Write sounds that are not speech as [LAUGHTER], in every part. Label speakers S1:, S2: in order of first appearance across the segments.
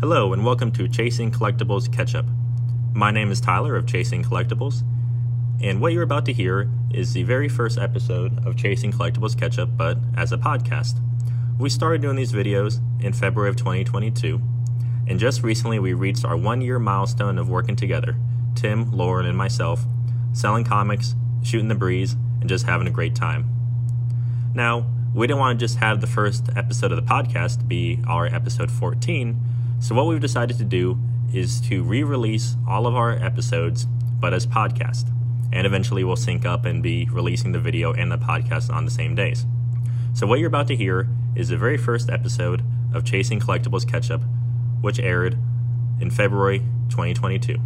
S1: Hello, and welcome to Chasing Collectibles Catch Up. My name is Tyler of Chasing Collectibles, and what you're about to hear is the very first episode of Chasing Collectibles Catch Up, but as a podcast. We started doing these videos in February of 2022, and just recently we reached our one year milestone of working together Tim, Loren, and myself, selling comics, shooting the breeze, and just having a great time. Now, we didn't want to just have the first episode of the podcast be our episode 14, so what we've decided to do is to re release all of our episodes, but as podcast. And eventually we'll sync up and be releasing the video and the podcast on the same days. So, what you're about to hear is the very first episode of Chasing Collectibles Catch Up, which aired in February 2022.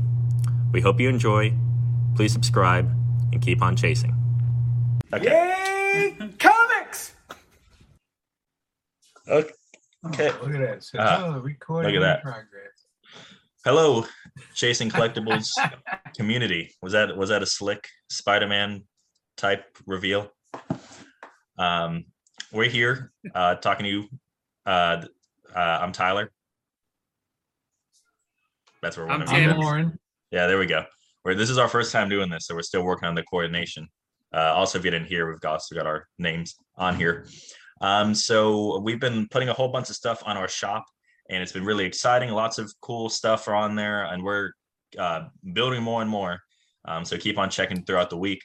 S1: We hope you enjoy. Please subscribe and keep on chasing.
S2: Yay! Comics!
S1: Okay.
S2: Okay. Oh, look at that. So,
S1: Ah,
S2: oh, recording
S1: look at that.
S2: progress.
S1: Hello, Chasing Collectibles community. Was that was that a slick Spider-Man type reveal? Um, we're here uh, talking to you. Uh, uh, I'm Tyler. That's where we're
S3: I'm
S1: gonna
S3: Tim.
S1: be.
S2: Loren.
S1: Yeah, there we go. Where this is our first time doing this, so we're still working on the coordination. Uh, also, if you didn't hear, we've also got our names on here. Um, so we've been putting a whole bunch of stuff on our shop, and it's been really exciting. Lots of cool stuff are on there, and we're uh, building more and more. Um, so keep on checking throughout the week.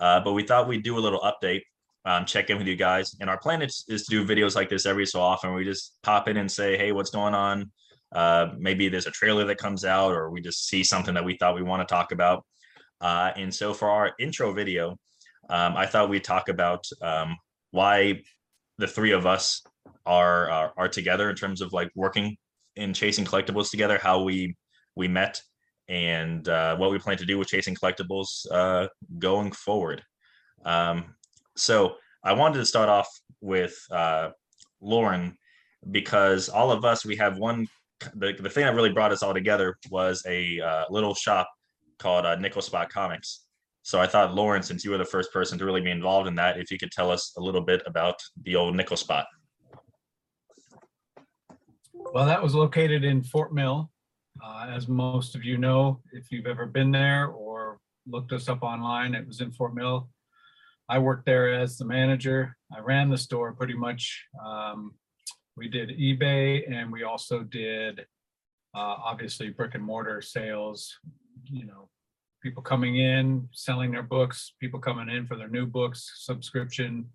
S1: Uh, but we thought we'd do a little update, um, check in with you guys. And our plan is, is to do videos like this every so often. We just pop in and say, hey, what's going on? Uh, maybe there's a trailer that comes out, or we just see something that we thought we want to talk about. Uh, and so for our intro video, um, I thought we'd talk about um, why the three of us are, are are together in terms of like working in chasing collectibles together, how we we met, and uh, what we plan to do with chasing collectibles uh, going forward. Um, so I wanted to start off with uh, Loren because all of us we have one. The, the thing that really brought us all together was a uh, little shop called uh, Nickel Spot Comics. So I thought, Loren, since you were the first person to really be involved in that, if you could tell us a little bit about the old Nickel Spot.
S2: Well, that was located in Fort Mill. Uh, as most of you know, if you've ever been there or looked us up online, it was in Fort Mill. I worked there as the manager. I ran the store pretty much. Um, we did eBay and we also did uh, obviously brick and mortar sales, you know, people coming in, selling their books, people coming in for their new books, subscription.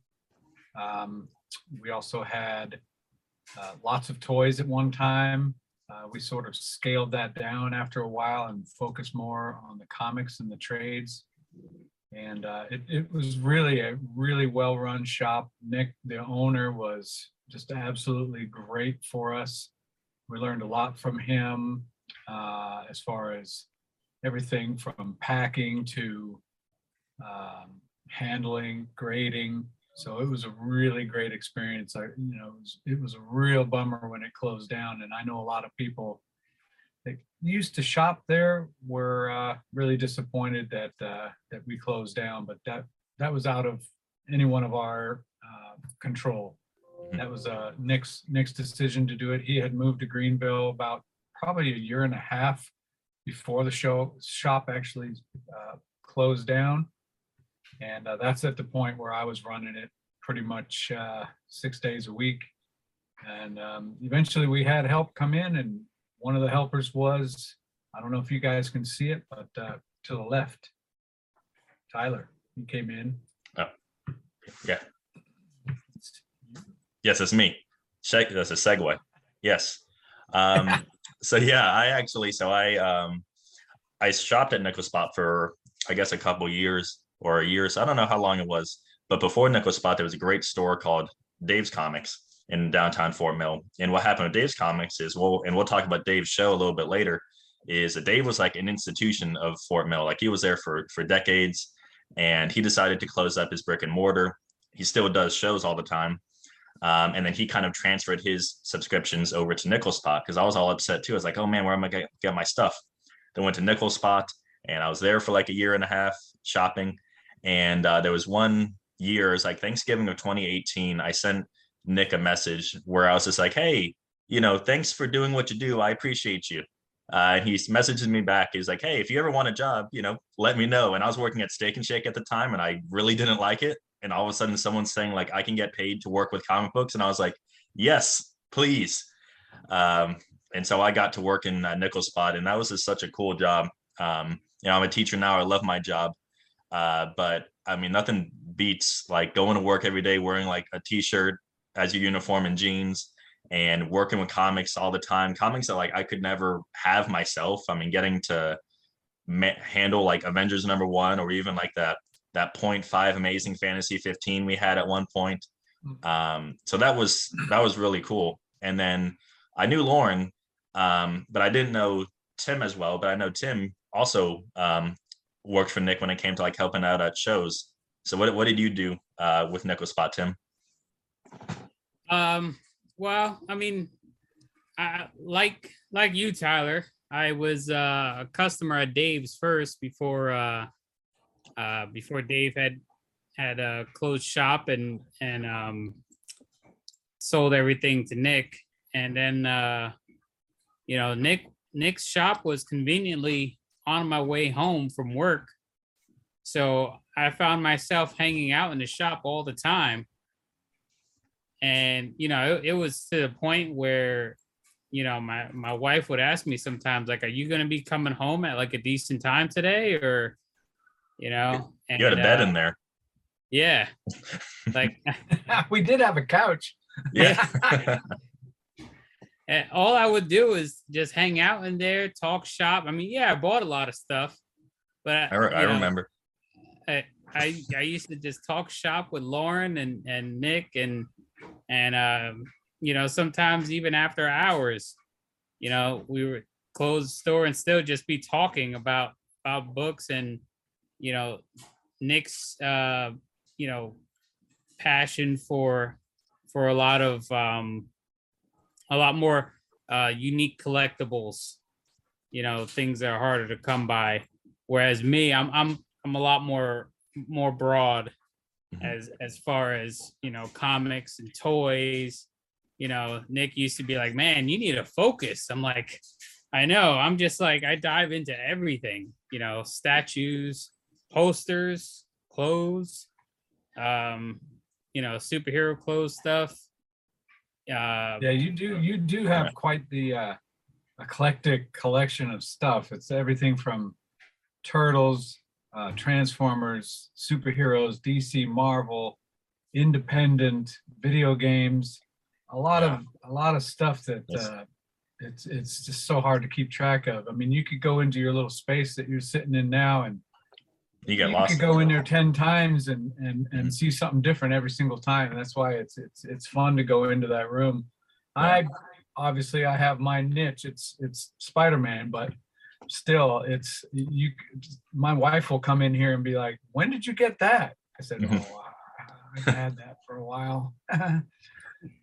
S2: Um, we also had uh, lots of toys at one time. Uh, we sort of scaled that down after a while and focused more on the comics and the trades. And uh, it, it was really a really well-run shop. Nick, the owner, was just absolutely great for us. We learned a lot from him uh, as far as everything from packing to um, handling, grading. So it was a really great experience. I, you know, it was, it was a real bummer when it closed down. And I know a lot of people that used to shop there were uh, really disappointed that uh, that we closed down. But that that was out of any one of our uh, control. That was uh, Nick's Nick's decision to do it. He had moved to Greenville about probably a year and a half before the show shop actually uh, closed down. And uh, that's at the point where I was running it pretty much uh, six days a week. And um, eventually we had help come in, and one of the helpers was I don't know if you guys can see it, but uh, to the left, Tyler. He came in.
S1: Yeah. Yes, it's me. That's a segue. Yes. Um, so yeah, I actually so I um I shopped at Nickel Spot for I guess a couple years or a year. So I don't know how long it was, but before Nickel Spot, there was a great store called Dave's Comics in downtown Fort Mill. And what happened with Dave's Comics is well, and we'll talk about Dave's show a little bit later, is that Dave was like an institution of Fort Mill. Like he was there for for decades and he decided to close up his brick and mortar. He still does shows all the time. Um, and then he kind of transferred his subscriptions over to Nickel Spot because I was all upset too. I was like, oh man, where am I going to get my stuff? Then went to Nickel Spot and I was there for like a year and a half shopping. And uh, there was one year, it was like Thanksgiving of 2018. I sent Nick a message where I was just like, hey, you know, thanks for doing what you do. I appreciate you. Uh, and he's messaging me back. He's like, hey, if you ever want a job, you know, let me know. And I was working at Steak and Shake at the time, and I really didn't like it. And all of a sudden, someone's saying like, I can get paid to work with comic books, and I was like, yes, please. Um, and so I got to work in uh, Nickel Spot, and that was just such a cool job. Um, you know, I'm a teacher now. I love my job, uh, but I mean, nothing beats like going to work every day wearing like a t-shirt as your uniform and jeans and working with comics all the time. Comics that like I could never have myself. I mean, getting to ma- handle like Avengers number one or even like that that point five Amazing Fantasy 15 we had at one point. Um, so that was that was really cool. And then I knew Loren, um, but I didn't know Tim as well. But I know Tim also um, worked for Nick when it came to like helping out at shows. So what what did you do uh, with Nickel Spot, Tim?
S3: Um, well, I mean, I like like you, Tyler. I was uh, a customer at Dave's first before uh, uh, before Dave had had a closed shop and and um, sold everything to Nick. And then uh, you know, Nick Nick's shop was conveniently on my way home from work. So I found myself hanging out in the shop all the time and you know it, it, was to the point where you know my my wife would ask me sometimes like are you going to be coming home at like a decent time today or you know?
S1: And, you had a bed uh, in there.
S3: yeah. Like [LAUGHS] [LAUGHS]
S2: we did have a couch.
S1: Yeah. [LAUGHS]
S3: And all i would do is just hang out in there talk shop. I mean yeah i bought a lot of stuff but
S1: i, I know, remember.
S3: I, I i used to just talk shop with loren and and nick and and um, you know sometimes even after hours you know we would close the store and still just be talking about about books and you know nick's uh you know passion for for a lot of um a lot more uh unique collectibles you know things that are harder to come by. Whereas me i'm i'm i'm a lot more more broad mm-hmm. as as far as you know comics and toys. You know nick used to be like man you need to focus. I'm like i know. I'm just like i dive into everything you know statues posters clothes um you know superhero clothes stuff
S2: uh yeah you do you do have quite the uh eclectic collection of stuff it's everything from turtles uh, Transformers, superheroes, DC, Marvel, independent video games, a lot yeah. of a lot of stuff that uh, it's it's just so hard to keep track of. I mean, you could go into your little space that you're sitting in now, and
S1: you get
S2: you
S1: lost.
S2: could go in there ten times and and and mm-hmm. see something different every single time, and that's why it's it's it's fun to go into that room. Yeah. I obviously I have my niche. It's it's Spider Man, but still it's you my wife will come in here and be like when did you get that i said mm-hmm. oh i've had that for a while [LAUGHS]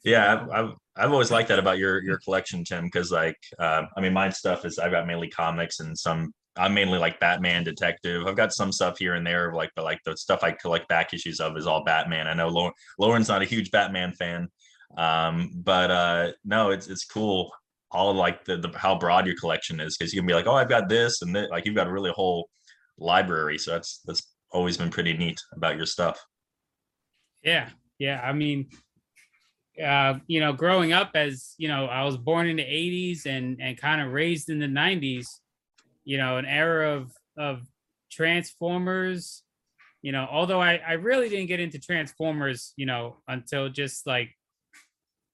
S1: yeah I've, I've, I've always liked that about your your collection tim because like uh, i mean my stuff is i've got mainly comics and some i'm mainly like batman detective i've got some stuff here and there like but like the stuff i collect back issues of is all batman i know loren, loren's not a huge batman fan um but uh no it's it's cool all like the, the how broad your collection is because you can be like, oh, I've got this and that. Like you've got a really whole library. So that's that's always been pretty neat about your stuff.
S3: Yeah, yeah. I mean, uh, you know, growing up as you know, I was born in the '80s and and kind of raised in the '90s. You know, an era of of Transformers. You know, although I I really didn't get into Transformers, you know, until just like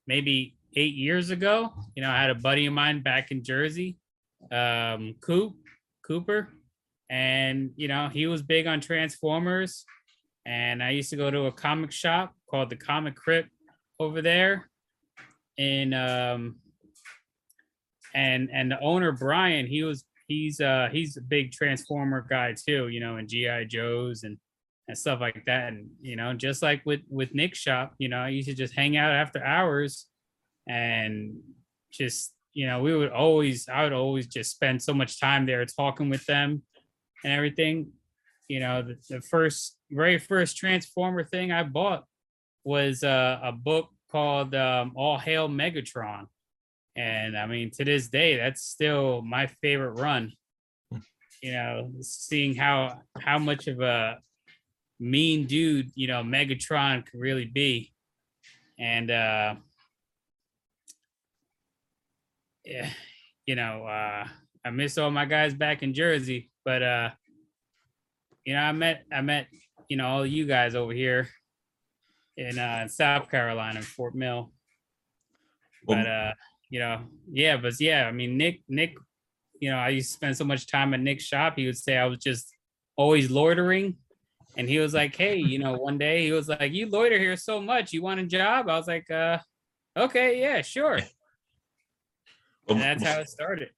S3: maybe eight years ago. You know, I had a buddy of mine back in Jersey, um, Coop Cooper, and you know he was big on Transformers. And I used to go to a comic shop called the Comic Crypt over there, and um, and and the owner Brian, he was he's uh he's a big Transformer guy too. You know, and GI Joes and and stuff like that. And you know, just like with with Nick's shop, you know, I used to just hang out after hours and just you know we would always i would always just spend so much time there talking with them and everything you know the, the first very first transformer thing i bought was uh, a book called um, all hail megatron And I mean, to this day, that's still my favorite run. You know, seeing how how much of a mean dude, you know, Megatron could really be. And uh yeah, you know, uh I miss all my guys back in Jersey, but uh you know, I met I met, you know, all you guys over here in uh South Carolina, Fort Mill.
S1: Well-
S3: But uh, you know, yeah, but yeah, I mean Nick, Nick, you know, I used to spend so much time at Nick's shop. He would say I was just always loitering. And he was like, Hey, you know, one day he was like, You loiter here so much, you want a job? I was like, uh, okay, yeah, sure. And that's how it started.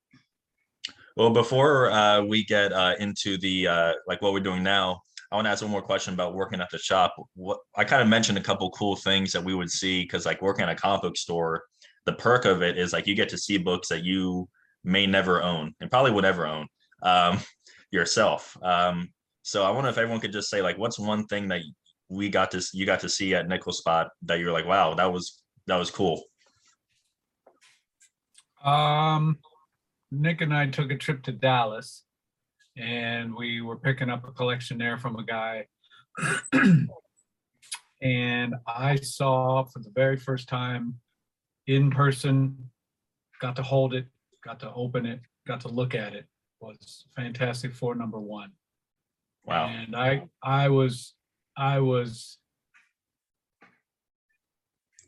S1: Well, before uh, we get uh, into the uh, like what we're doing now, I want to ask one more question about working at the shop. What I kind of mentioned a couple cool things that we would see because like working at a comic book store, the perk of it is like you get to see books that you may never own and probably would ever own um, [LAUGHS] yourself. Um, so I wonder if everyone could just say like, what's one thing that we got to you got to see at Nickel Spot that you're like, wow, that was that was cool.
S2: Um, Nick and I took a trip to Dallas and we were picking up a collection there from a guy. [CLEARS THROAT] and I saw for the very first time in person, got to hold it, got to open it, got to look at it, was Fantastic Four number one.
S1: Wow.
S2: And I, I was, I was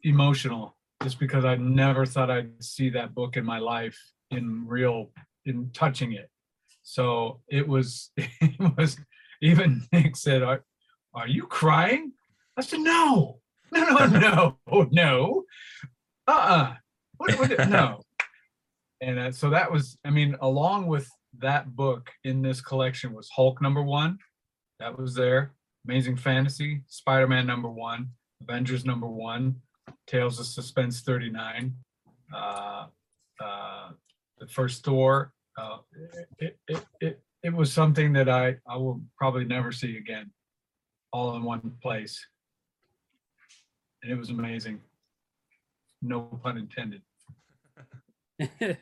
S2: emotional just because I never thought I'd see that book in my life in real, in touching it. So it was, [LAUGHS] it was, even Nick said, are, are you crying? I said, no, [LAUGHS] no, no, no, no. Uh-uh. What, what, no. [LAUGHS] And uh, so that was, I mean, along with that book in this collection was Hulk number one. That was there. Amazing Fantasy, Spider-Man number one, Avengers number one, Tales of Suspense 39. Uh, uh, the first Thor. Uh, it, it, it, it was something that I, I will probably never see again, all in one place. And it was amazing. No pun intended. [LAUGHS]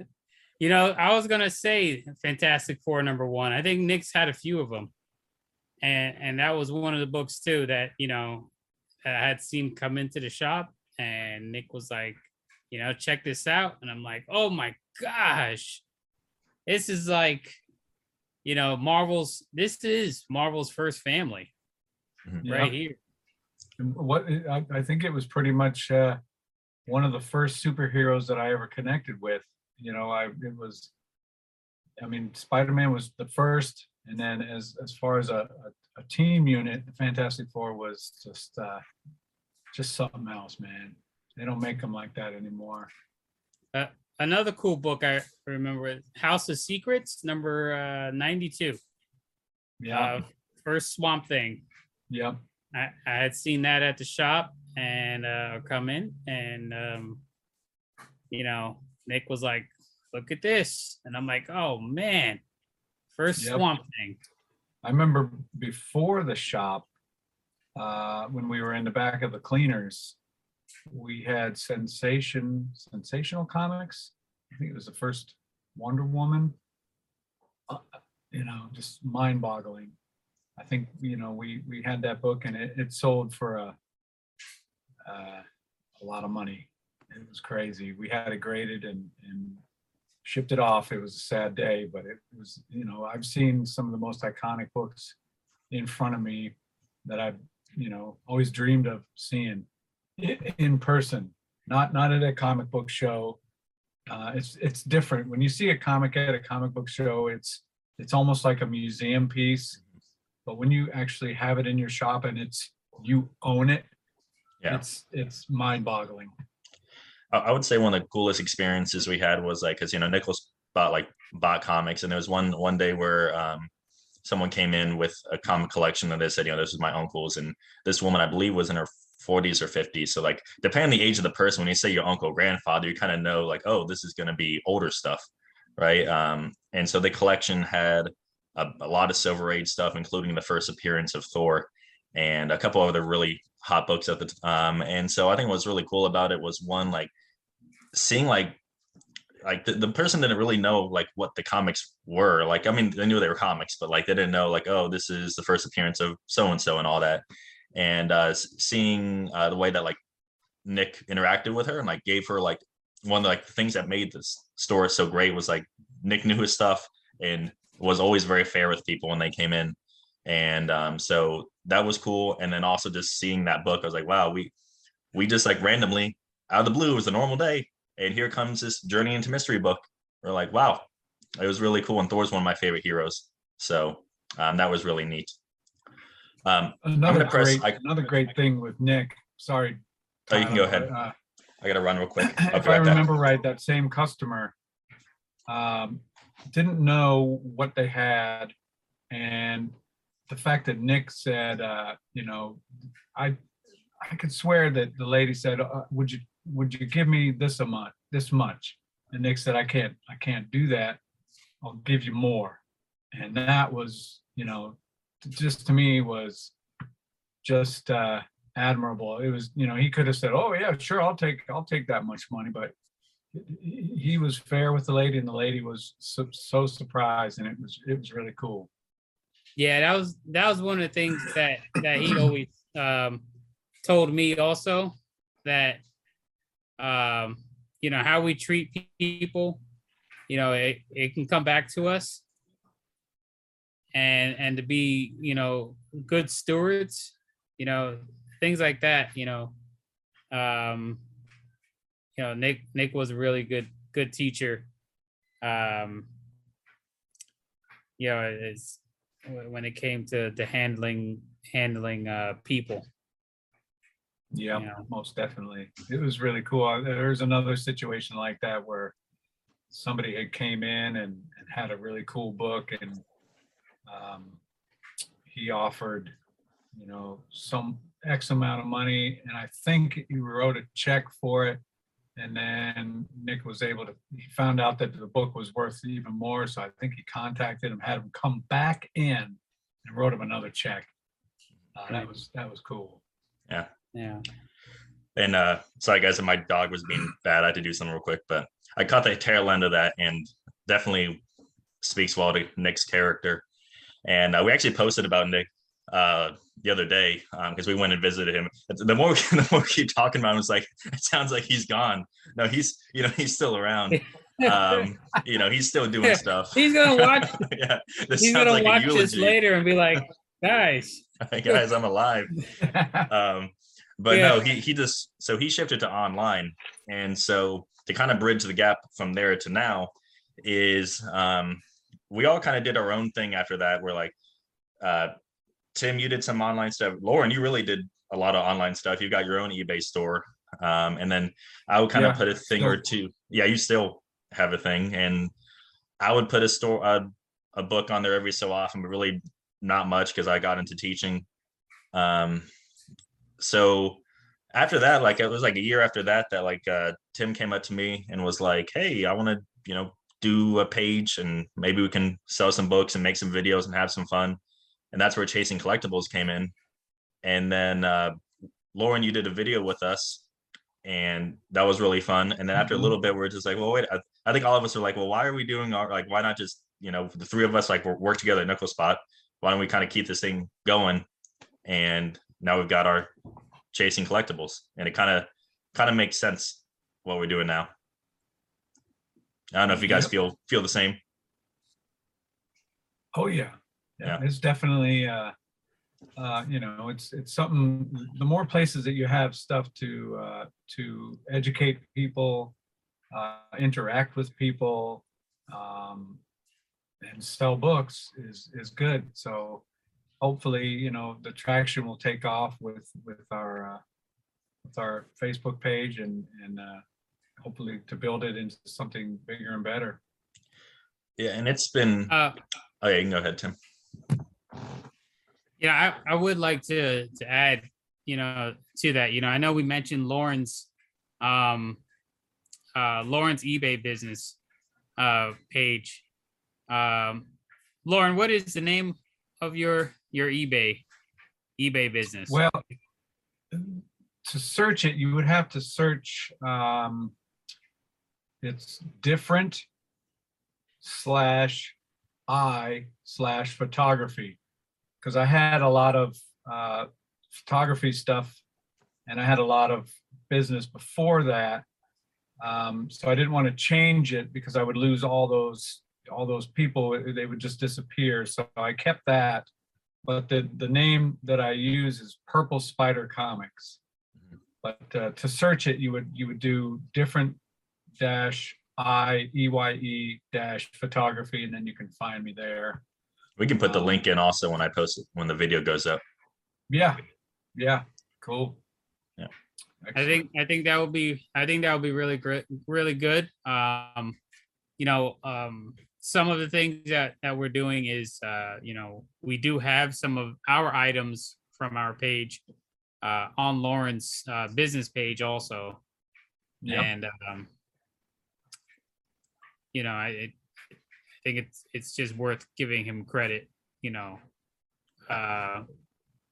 S3: you know, I was gonna say Fantastic Four number one. I think Nick's had a few of them, and and that was one of the books too that you know I had seen come into the shop, and Nick was like, you know, check this out, and I'm like, oh my gosh, this is like, you know, Marvel's. This is Marvel's first family
S2: Yeah.
S3: right here.
S2: What, I, I think it was pretty much, uh, one of the first superheroes that I ever connected with. You know, I, it was, I mean, Spider-Man was the first, and then as, as far as a, a, a team unit, the Fantastic Four was just, uh, just something else, man. They don't make them like that anymore.
S3: Another cool book I remember House of Secrets number uh, 92.
S2: Yeah,
S3: Uh, first Swamp Thing.
S2: yeah,
S3: I, I had seen that at the shop and uh come in and um you know Nick was like look at this and I'm like oh man first
S2: Yep.
S3: swamp thing
S2: I remember before the shop, uh, when we were in the back of the cleaners, we had sensation, sensational comics. I think it was the first Wonder Woman. Uh, You know, just mind boggling. I think, you know, we, we had that book and it, it sold for a, uh, a lot of money. It was crazy. We had it graded and, and shipped it off. It was a sad day, but it was, you know, I've seen some of the most iconic books in front of me that I've, you know, always dreamed of seeing in person, not not at a comic book show. Uh, it's it's different when you see a comic at a comic book show. It's it's almost like a museum piece, but when you actually have it in your shop and it's you own it,
S1: Yeah.
S2: it's it's mind-boggling.
S1: I, I would say one of the coolest experiences we had was like, cause you know, Nickel Spot like bought comics and there was one, one day where, um, someone came in with a comic collection and they said, you know, this is my uncle's. And this woman, I believe was in her forties or fifties. So like, depending on the age of the person, when you say your uncle, grandfather, you kind of know like, oh, this is going to be older stuff. Right. Um, and so the collection had a, a lot of silver age stuff, including the first appearance of Thor and a couple other really hot books at the time. And so I think what's really cool about it was one, like seeing like like the, the person didn't really know like what the comics were. Like, I mean, they knew they were comics, but like they didn't know like, oh, this is the first appearance of so and so and all that. And uh, seeing uh, the way that like Nick interacted with her and like gave her like one of like the things that made this store so great was like Nick knew his stuff and was always very fair with people when they came in. And um, so that was cool. And then also just seeing that book, I was like, wow, we we just like randomly out of the blue, it was a normal day. And here comes this journey into mystery book. We're like, wow, it was really cool. And Thor's one of my favorite heroes. So um, that was really neat. Um,
S2: Another
S1: gonna press-
S2: great,
S1: I-
S2: another great thing with Nick, sorry.
S1: Oh, you can go ahead.
S2: uh,
S1: I gotta run real quick. [LAUGHS] I'll
S2: If
S1: be
S2: I
S1: right back.
S2: remember right, that same customer um, didn't know what they had. And the fact that Nick said, uh, you know, I, I could swear that the lady said, uh, would you, would you give me this a month, this much? And Nick said, I can't, I can't do that. I'll give you more. And that was, you know, just to me was just uh, admirable. It was, you know, he could have said, "Oh yeah, sure, I'll take, I'll take that much money," but he was fair with the lady, and the lady was so, so surprised, and it was, it was really cool.
S3: Yeah, that was that was one of the things that that he always um told me also that um you know how we treat people, you know, it, it can come back to us. And and to be, you know, good stewards, you know, things like that, you know. Um you know, Nick Nick was a really good good teacher. Um you know, it's when it came to the handling handling uh people
S2: Yeah,
S3: Yeah.
S2: most definitely. It was really cool. There's another situation like that where somebody had came in and, and had a really cool book and um, he offered, you know, some X amount of money, and I think he wrote a check for it. And then Nick was able to, he found out that the book was worth even more, so I think he contacted him, had him come back in and wrote him another check. Uh, that was, that was cool.
S3: yeah Yeah.
S1: And uh, sorry guys, if my dog was being bad. I had to do something real quick, but I caught the tail end of that and definitely speaks well to Nick's character. And uh, we actually posted about Nick uh, the other day because we went and visited him. The more we, [LAUGHS] the more we keep talking about him, it's like [LAUGHS] it sounds like he's gone. No, he's you know he's still around. Um, you know he's still doing [LAUGHS] stuff.
S3: he's gonna watch
S1: yeah, this
S3: he's gonna
S1: like
S3: watch this later and be like guys
S1: guys, I'm alive. um but
S3: Yeah.
S1: no he he just so he shifted to online and so to kind of bridge the gap from there to now is um we all kind of did our own thing after that we're like uh tim you did some online stuff. Loren you really did a lot of online stuff. You've got your own ebay store. Um and then i would kind of put a thing or two yeah you still have a thing. And i would put a store a, a book on there every so often but really not much because i got into teaching. Um so after that like it was like a year after that that like uh tim came up to me and was like hey i want to you know do a page and maybe we can sell some books and make some videos and have some fun and that's where chasing collectibles came in and then uh loren you did a video with us and that was really fun and then after a
S2: Mhm.
S1: little bit we're just like well wait I, I think all of us are like well why are we doing our like why not just you know the three of us like work together at nickel spot why don't we kind of keep this thing going and now we've got our chasing collectibles and it kind of kind of makes sense what we're doing now i don't know if you guys
S2: Yep.
S1: feel feel the same
S2: Oh, yeah. Yeah,
S1: Yeah.
S2: it's definitely, uh, uh, you know, it's, it's something, the more places that you have stuff to, uh, to educate people, uh, interact with people, um, and sell books is, is good. So hopefully, you know, the traction will take off with, with our, uh, with our Facebook page and, and, uh, hopefully to build it into something bigger and better.
S1: yeah and it's been
S3: uh
S1: oh yeah you can go ahead tim
S3: yeah I, I would like to to add you know to that you know i know we mentioned loren's um uh loren's ebay business uh page um loren what is the name of your your ebay ebay business
S2: Well, to search it, you would have to search, um, it's different slash I slash photography. Because I had a lot of uh, photography stuff and I had a lot of business before that. Um, so I didn't want to change it because I would lose all those, all those people, they would just disappear. So I kept that. But the, the name that I use is Purple Spider Comics. But uh, to search it, you would, you would do different dash I E Y E dash photography, and then you can find me there.
S1: We can put the
S2: Um,
S1: link in also when I post it, when the video goes up.
S2: Yeah, yeah, cool.
S1: Yeah.
S3: I think I think that would be I think that would be really great, really good. Um, you know, um, some of the things that that we're doing is, uh, you know, we do have some of our items from our page uh, on Loren's uh, business page also,
S2: Yep.
S3: and um, you know, I, it, I think it's it's just worth giving him credit, you know, uh,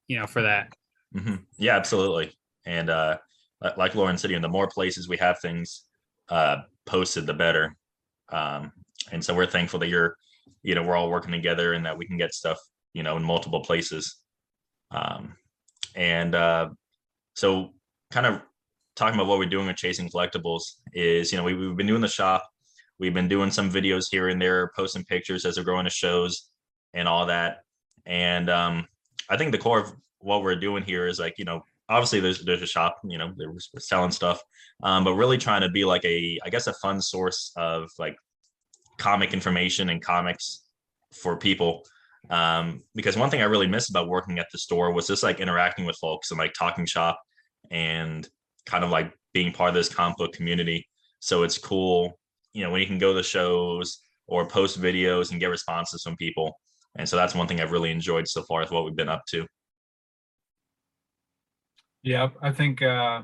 S3: you know, for that.
S1: hmm Yeah, absolutely. And uh, like Loren said, you know, the more places we have things uh, posted, the better. Um, and so we're thankful that you're, you know, we're all working together and that we can get stuff, you know, in multiple places. Um, and uh, so, kind of talking about what we're doing with chasing collectibles is, you know, we, we've been doing the shop. We've been doing some videos here and there, posting pictures as we're going to shows and all that. And um, I think the core of what we're doing here is like, you know, obviously there's there's a shop, you know, we're selling stuff, um, but really trying to be like a, I guess, a fun source of like comic information and comics for people. Um, because one thing I really miss about working at the store was just like interacting with folks and like talking shop and kind of like being part of this comic book community. So it's cool, you know, when you can go to shows or post videos and get responses from people. And so that's one thing I've really enjoyed so far with what we've been up to.
S2: Yeah, I think, uh,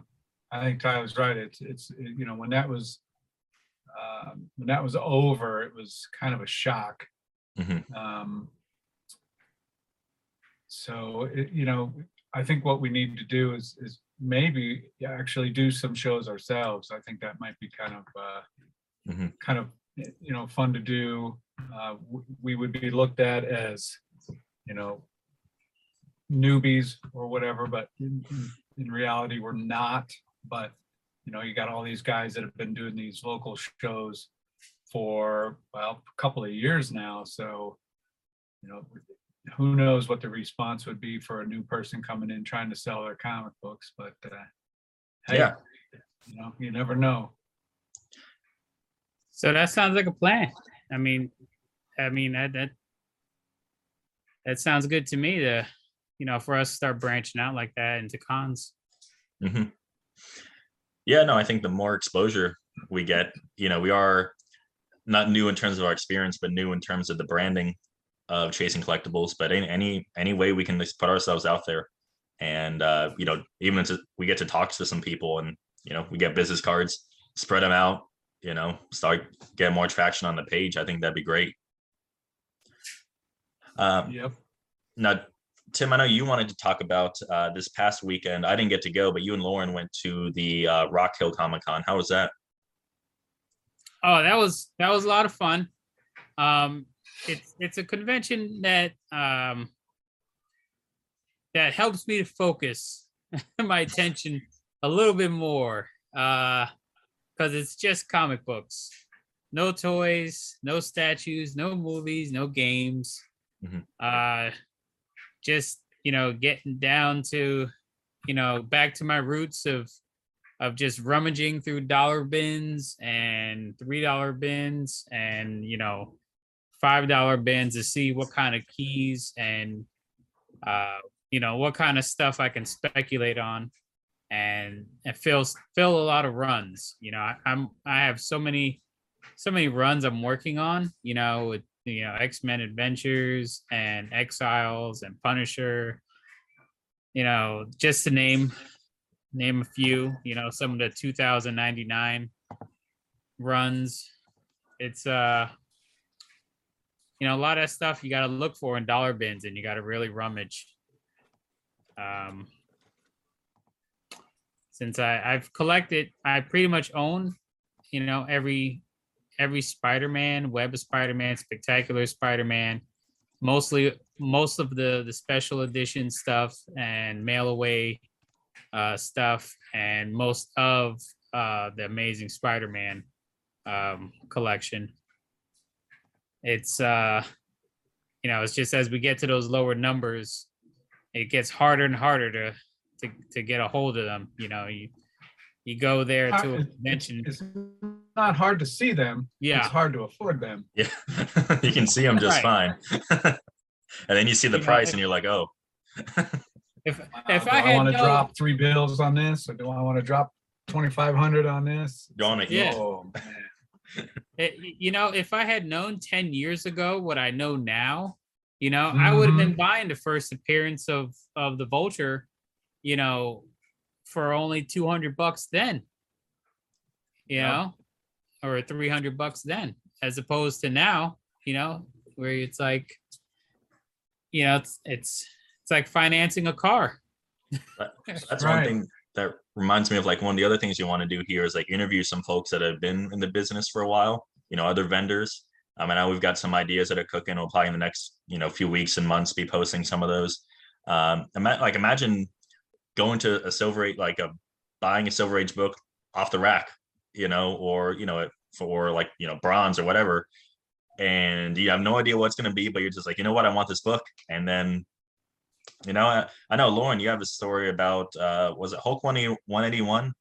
S2: I think Tyler's right. It's, it's, you know, when that was, um, when that was over, it was kind of a shock.
S1: Mhm.
S2: Um, so, it, you know, I think what we need to do is, is maybe actually do some shows ourselves. I think that might be kind of, uh,
S1: Mhm.
S2: kind of, you know, fun to do. Uh, w- we would be looked at as, you know, newbies or whatever, but in, in- in reality, we're not. But, you know, you got all these guys that have been doing these local shows for, well, a couple of years now, so, you know, who knows what the response would be for a new person coming in trying to sell their comic books, but, uh, hey,
S1: Yeah.
S2: you know, you never know.
S3: So that sounds like a plan. I mean, I mean that that that sounds good to me. To you know, for us to start branching out like that into cons.
S1: hmm Yeah, no, I think the more exposure we get, you know, we are not new in terms of our experience, but new in terms of the branding of chasing collectibles. But any any any way we can put ourselves out there, and uh, you know, even to, we get to talk to some people, and you know, we get business cards, spread them out, you know, start getting more traction on the page. I think that'd be great. Um,
S2: Yep.
S1: now, Tim, I know you wanted to talk about uh, this past weekend. I didn't get to go, but you and Loren went to the uh, Rock Hill Comic Con. How was that?
S3: Oh, that was that was a lot of fun. Um, it's it's a convention that um that helps me to focus [LAUGHS] my attention a little bit more. Uh, because it's just comic books, no toys, no statues, no movies, no games.
S1: Mhm.
S3: Uh, just you know, getting down to you know back to my roots of of just rummaging through dollar bins and three dollar bins and you know five dollar bins to see what kind of keys and uh you know what kind of stuff I can speculate on and and fill fill a lot of runs you know I, I'm I have so many so many runs I'm working on you know with you know X-Men Adventures and Exiles and Punisher you know just to name name a few you know some of the 2099 runs. It's uh you know a lot of stuff you got to look for in dollar bins and you got to really rummage. Um since i i've collected i pretty much own you know, every every Spider-Man, Web of Spider-Man, Spectacular Spider-Man, mostly most of the the special edition stuff and mail away uh, stuff, and most of uh, the Amazing Spider-Man um, collection. It's uh, you know, it's just as we get to those lower numbers, it gets harder and harder to to to get a hold of them. You know, you you go there to a
S2: it-
S3: convention.
S2: It's not hard to see them.
S3: Yeah.
S2: It's hard to afford them.
S1: Yeah, [LAUGHS] you can see them just fine. [LAUGHS] and then you see the
S3: You
S1: price,
S3: if-
S1: and you're like, oh, [LAUGHS]
S3: If
S2: Uh,
S3: if
S2: do
S3: I had
S2: want to
S3: known-
S2: drop three bills on this, or do I want to drop twenty-five hundred on this?
S1: you want to
S3: Yeah.
S2: Oh,
S3: it, you know, if I had known 10 years ago what I know now, you know, I would have been buying the first appearance of of the vulture, you know, for only 200 bucks then. You
S2: Yep.
S3: know, or 300 bucks then, as opposed to now, you know, where it's like, you know, it's it's it's like financing a car. [LAUGHS]
S1: that's one
S2: Right.
S1: thing that reminds me of like one of the other things you want to do here is like interview some folks that have been in the business for a while you know other vendors um, and now we've got some ideas that are cooking we'll probably in the next you know few weeks and months be posting some of those um ima- like imagine going to a silver age like a buying a silver age book off the rack you know or you know for like you know bronze or whatever and you have no idea what's going to be but you're just like you know what i want this book and then you know, I, I know Loren, you have a story about uh was it Hulk 180 181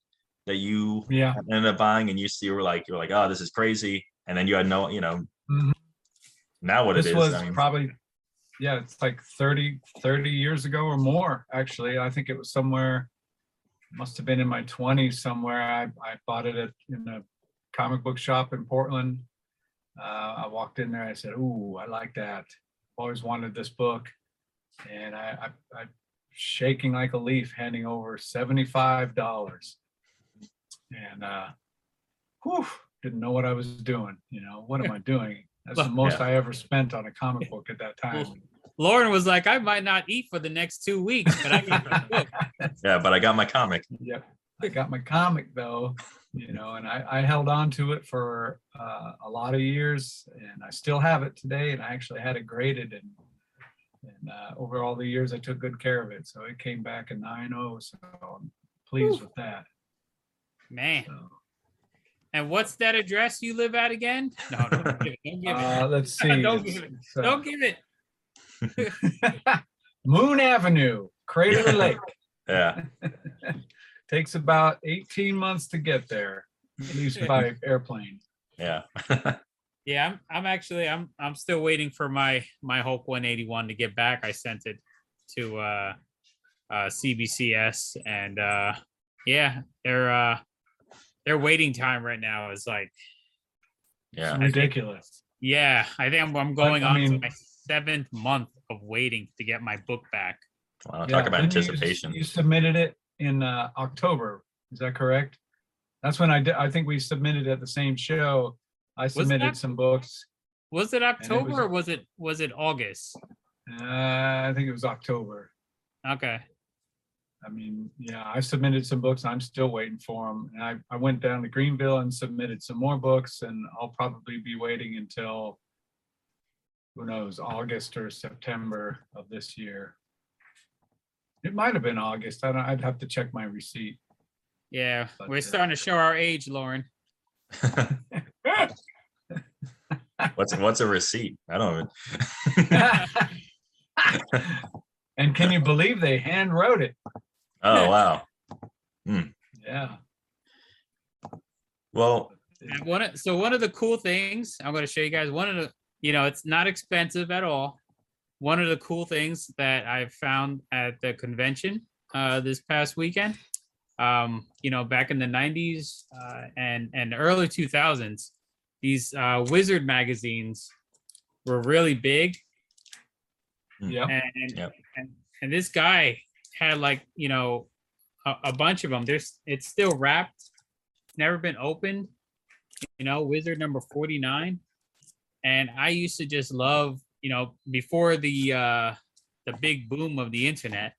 S1: that you
S2: Yeah.
S1: ended up buying and you see you were like you're like, oh, this is crazy. And then you had no, you know,
S2: Mhm.
S1: now what
S2: This
S1: it is.
S2: was
S1: I mean,
S2: probably, yeah, it's like 30, 30 years ago or more, actually. I think it was somewhere, must have been in my twenties somewhere. I, I bought it at, in a comic book shop in Portland. Uh, I walked in there, I said, ooh, I like that. Always wanted this book. And I, I, I shaking like a leaf, handing over seventy-five dollars. And, uh, whew, didn't know what I was doing, you know, what am I doing? That's the [LAUGHS] most
S1: yeah.
S2: I ever spent on a comic book at that time.
S3: Loren was like, I might not eat for the next two weeks, but I got the book.
S1: yeah, but I got my comic.
S2: Yep. I got my comic though, you know, and I, I held on to it for uh, a lot of years and I still have it today. And I actually had it graded and and uh, over all the years, I took good care of it. So it came back a 9.0. So I'm pleased with that.
S3: Man.
S2: So,
S3: And what's that address you live at again? No, don't give it. Don't give
S2: uh, [LAUGHS]
S3: it.
S2: let's see.
S3: Don't give it.
S2: it's, uh,
S3: Don't give it. [LAUGHS]
S2: Moon Avenue, Crater Lake.
S1: Yeah. [LAUGHS]
S2: Takes about 18 months to get there, at least by airplane.
S1: Yeah. [LAUGHS]
S3: Yeah, I'm I'm actually I'm I'm still waiting for my my Hulk 181 to get back. I sent it to uh uh CBCS and uh yeah, their uh their waiting time right now is like
S1: yeah.
S2: It's ridiculous.
S3: yeah, I think I'm, I'm going
S2: I
S3: on to my seventh month of waiting to get my book back.
S1: Wow,
S2: Yeah,
S1: talk about
S2: didn't you
S1: anticipation.
S2: You submitted it in uh, October, is that correct? That's when I did, I think we submitted at the same show. I submitted
S3: that-
S2: some books.
S3: Was it
S2: was-
S3: October or was it was it August?
S2: Uh, I think it was October.
S3: Okay.
S2: I mean, yeah, I submitted some books. I'm still waiting for them. And I, I went down to Greenville and submitted some more books and I'll probably be waiting until who knows, August or September of this year. It might have been August. I don't, I'd have to check my receipt.
S3: Yeah,
S2: But,
S3: we're
S2: uh,
S3: starting to show our age, Loren. [LAUGHS]
S1: what's what's a receipt? I don't even. [LAUGHS]
S2: and can you believe they hand wrote it?
S1: Oh wow.
S2: Yeah.
S1: Well,
S3: one of, so one of the cool things I'm going to show you guys one of the you know it's not expensive at all. One of the cool things that I found at the convention uh, this past weekend, um, you know, back in the 90s uh, and and early 2000s, these uh, Wizard magazines were really big,
S2: Yeah.
S3: and and,
S1: Yep.
S3: and and this guy had like you know a, a bunch of them. There's it's still wrapped, never been opened. You know, Wizard number forty nine, and I used to just love you know before the uh the big boom of the internet,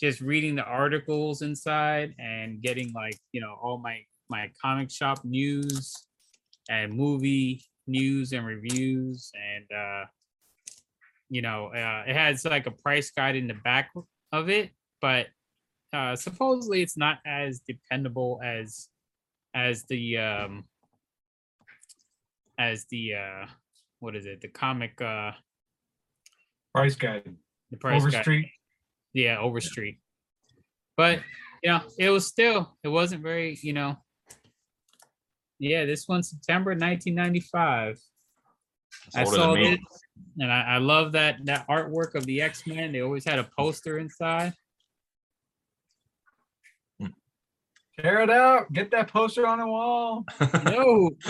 S3: just reading the articles inside and getting like you know all my my comic shop news and movie news and reviews and uh you know uh it has like a price guide in the back of it but uh supposedly it's not as dependable as as the um as the uh what is it the comic uh
S2: Price guide,
S3: the price guide.
S2: Overstreet.
S3: yeah overstreet but you know it was still it wasn't very you know yeah this one september 1995
S1: It's
S3: i
S1: older than
S3: saw
S1: me.
S3: it and I, I love that that artwork of the x-men they always had a poster inside
S2: Tear it out. Get that poster on the wall.
S3: no [LAUGHS]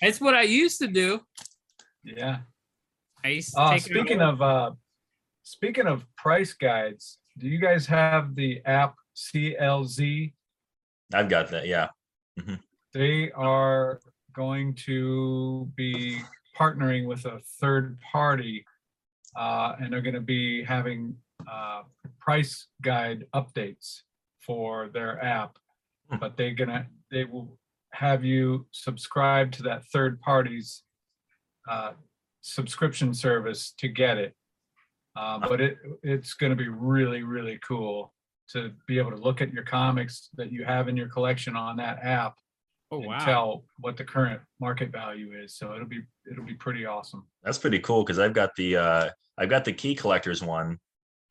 S3: that's what i used to do
S2: Yeah.
S3: i used to
S2: Uh,
S3: take it
S2: speaking
S3: out-
S2: of, uh, speaking of price guides, do you guys have the app CLZ?
S1: I've got that. Yeah.
S2: They are going to be partnering with a third party. Uh, and they're gonna be having, uh, price guide updates for their app.
S1: Hmm.
S2: But they're gonna, they will have you subscribe to that third party's, uh, subscription service to get it. Uh, but it, it's gonna be really, really cool to be able to look at your comics that you have in your collection on that app
S3: oh
S2: and
S3: wow
S2: tell what the current market value is. So it'll be, it'll be pretty awesome.
S1: That's pretty cool because I've got the uh I've got the key collectors one,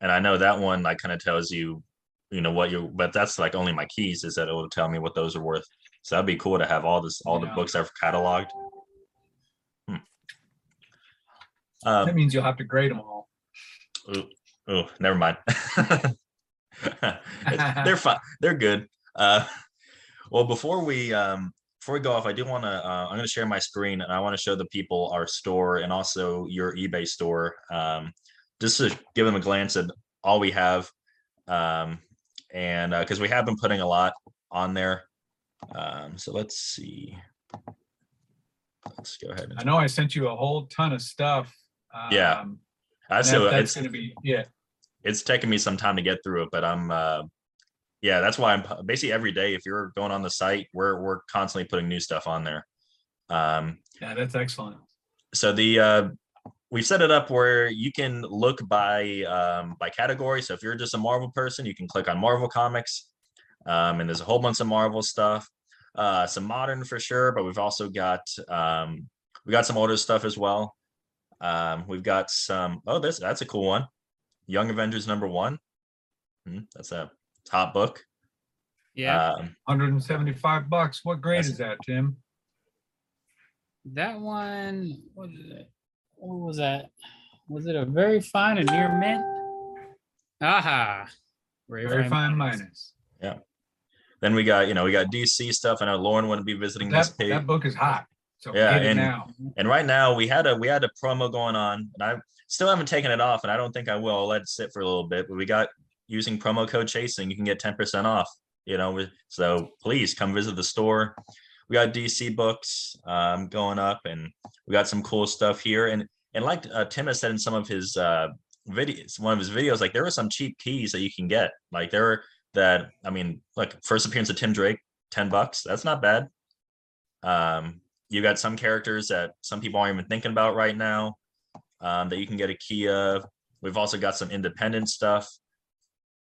S1: and I know that one like kind of tells you, you know, what you but that's like only my keys is that it will tell me what those are worth. So that'd be cool to have all this all the
S2: Yeah.
S1: books I've cataloged. Hmm.
S2: That
S1: Um,
S2: means you'll have to grade them all.
S1: oh, never mind. [LAUGHS] They're fine. They're good. Uh, well, before we um, before we go off, I do want to. Uh, I'm going to share my screen, and I want to show the people our store and also your eBay store, um, just to give them a glance at all we have, um, and because we have been putting a lot on there. Um, so let's see. Let's go ahead.
S2: I know I sent you a whole ton of stuff.
S1: Yeah.
S2: um,
S1: I
S2: and
S1: still,
S2: that- That's
S1: it's
S2: gonna be, yeah,
S1: it's taking me some time to get through it, but I'm uh yeah, that's why I'm basically every day if you're going on the site, we're we're constantly putting new stuff on there. Um
S2: yeah, that's excellent.
S1: so the uh we've set it up where you can look by um by category. So if you're just a Marvel person, you can click on Marvel comics. Um and there's a whole bunch of Marvel stuff. Uh some modern for sure, but we've also got um we got some older stuff as well. Um we've got some oh this that's a cool one. Young Avengers number one. Hmm, that's a top book.
S3: yeah
S1: Um,
S2: Hundred and seventy-five bucks. What grade is that, Tim?
S3: that one what is it what was that was it a very fine a near mint aha
S2: Very fine minus. Yeah.
S1: Then we got, you know, we got DC stuff. I know Loren wouldn't be visiting this page.
S2: that book is hot. So
S1: Yeah, and-
S2: now.
S1: And right now we had a we had a promo going on, and I still haven't taken it off, and I don't think I will. I'll let it sit for a little bit. But we got using promo code chasing, you can get 10% off. You know, so please come visit the store. We got DC books um, going up, and we got some cool stuff here. And and like uh, Tim has said in some of his uh, videos, one of his videos, like there are some cheap keys that you can get. Like there are that I mean, like first appearance of Tim Drake, 10 bucks. That's not bad. Um, you got some characters that some people aren't even thinking about right now um, that you can get a key of. We've also got some independent stuff.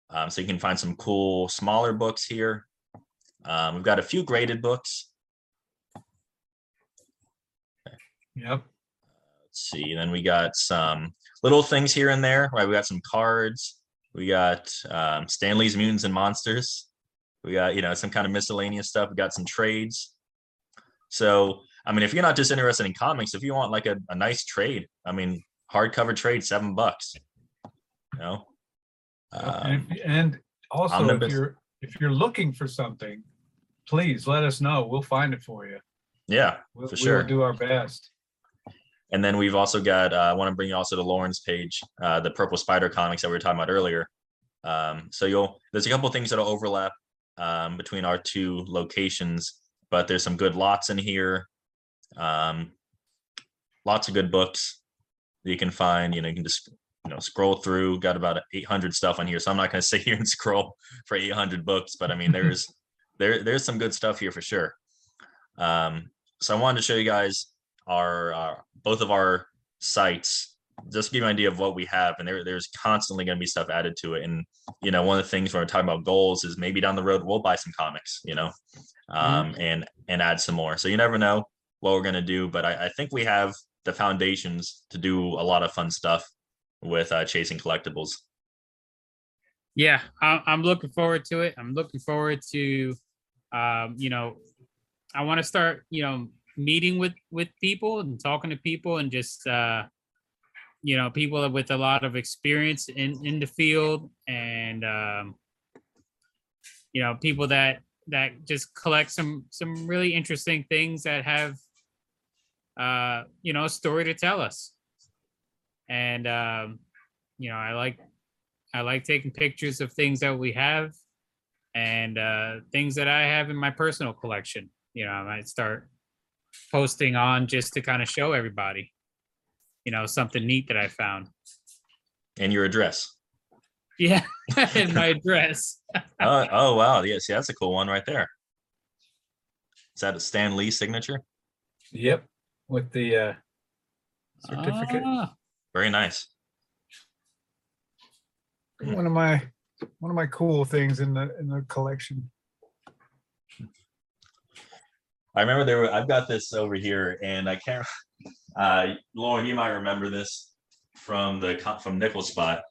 S1: Um, so you can find some cool smaller books here. Um, we've got a few graded books.
S2: Yep.
S1: Let's see. Then we got some little things here and there. Right, we got some cards. We got um, Stan Lee's Mutants and Monsters. We got you know some kind of miscellaneous stuff. We got some trades. So I mean, if you're not just interested in comics, if you want like a, a nice trade, I mean, hardcover trade, seven bucks. You know.
S2: And,
S1: Um,
S2: if- and also, if you're, if you're looking for something, please let us know. We'll find it for you.
S1: yeah,
S2: We'll,
S1: For
S2: we'll
S1: sure.
S2: do our best.
S1: And then we've also got, uh, I want to bring you also to Loren's page, uh, the Purple Spider comics that we were talking about earlier. Um, so you'll, there's a couple things that'll overlap um, between our two locations, but there's some good lots in here. Um, lots of good books that you can find, you know, you can just, you know, scroll through, got about 800 stuff on here. So I'm not going [LAUGHS] to sit here and scroll for 800 books, but I mean, there's, [LAUGHS] there there's some good stuff here for sure. Um, so I wanted to show you guys our uh, both of our sites, just to give you an idea of what we have, and there there's constantly going to be stuff added to it. And you know, one of the things when we're talking about goals is maybe down the road we'll buy some comics, you know, um, and and add some more. So you never know what we're going to do, but I, I think we have the foundations to do a lot of fun stuff with uh, chasing collectibles.
S3: Yeah, I, I'm looking forward to it. I'm looking forward to, um, you know, I want to start, you know, meeting with with people and talking to people and just, uh, you know, people with a lot of experience in in the field and, um, you know, people that that just collect some some really interesting things that have, uh, you know, a story to tell us. And um, you know, I like I like taking pictures of things that we have and uh, things that I have in my personal collection. You know, I might start posting on just to kind of show everybody, you know, something neat that I found.
S1: And your address. [LAUGHS]
S3: Yeah, and my address. [LAUGHS]
S1: oh, oh wow. Yeah, see, that's a cool one right there. Is that a Stan Lee signature?
S2: Yep, with the uh, certificate.
S3: Ah,
S1: Very nice.
S2: One of my, one of my cool things in the, in the collection.
S1: I remember there were, I've got this over here and I can't, [LAUGHS] uh, Loren, you might remember this from the, co- from Nickel Spot.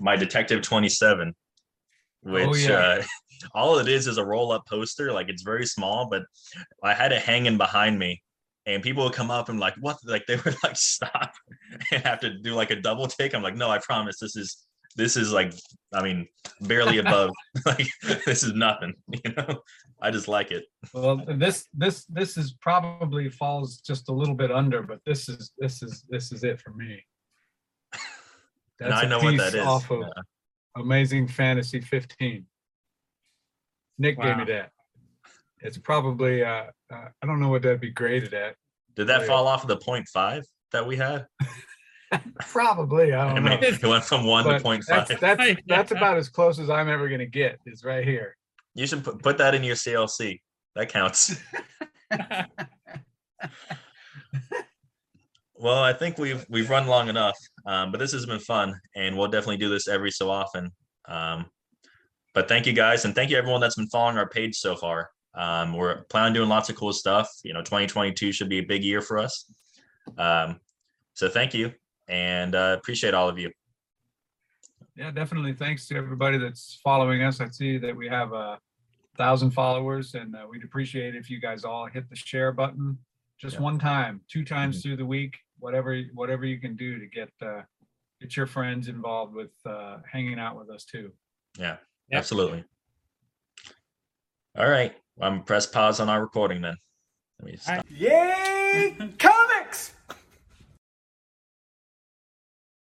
S1: My Detective twenty-seven. Which,
S2: yeah.
S1: uh, [LAUGHS] all it is is a roll-up poster, like it's very small, but I had it hanging behind me. And people would come up and like, what? Like they would like [LAUGHS] stop and have to do like a double take. I'm like, no, I promise this is this is like, I mean, barely above. [LAUGHS] [LAUGHS] like this is nothing, you know. I just like it.
S2: Well, this, this, this is probably falls just a little bit under, but this is, this is, this is it for me.
S1: And
S2: That's
S1: I
S2: a
S1: know what that
S2: piece
S1: is.
S2: Off of
S1: Yeah.
S2: Amazing Fantasy fifteen. Nick gave me that. It's probably, uh, uh, I don't know what that'd be graded at.
S1: Did that fall off of the point five that we had? [LAUGHS]
S2: Probably, I [LAUGHS]
S1: I
S2: don't
S1: mean,
S2: know.
S1: it went from one to
S2: But
S1: point
S2: that's,
S1: five.
S2: that's, [LAUGHS] that's about as close as I'm ever gonna get, is right here.
S1: You should put, put that in your CLZ. That counts. Well, I think we've we've run long enough, um, but this has been fun, and we'll definitely do this every so often. Um, but thank you guys, and thank you everyone that's been following our page so far. Um, we're planning on doing lots of cool stuff. You know, 2022 should be a big year for us. Um, so thank you, and uh, appreciate all of you.
S2: Yeah, definitely. Thanks to everybody that's following us. I see that we have a thousand followers and uh, we'd appreciate if you guys all hit the share button just
S1: Yeah.
S2: one time, two times through the week, whatever, whatever you can do to get, uh, get your friends involved with, uh, hanging out with us too.
S1: Yeah,
S3: Yep.
S1: absolutely. All right, I'm gonna press pause on our recording then. Let me
S3: All right.
S1: stop.
S4: Yay, [LAUGHS] comics!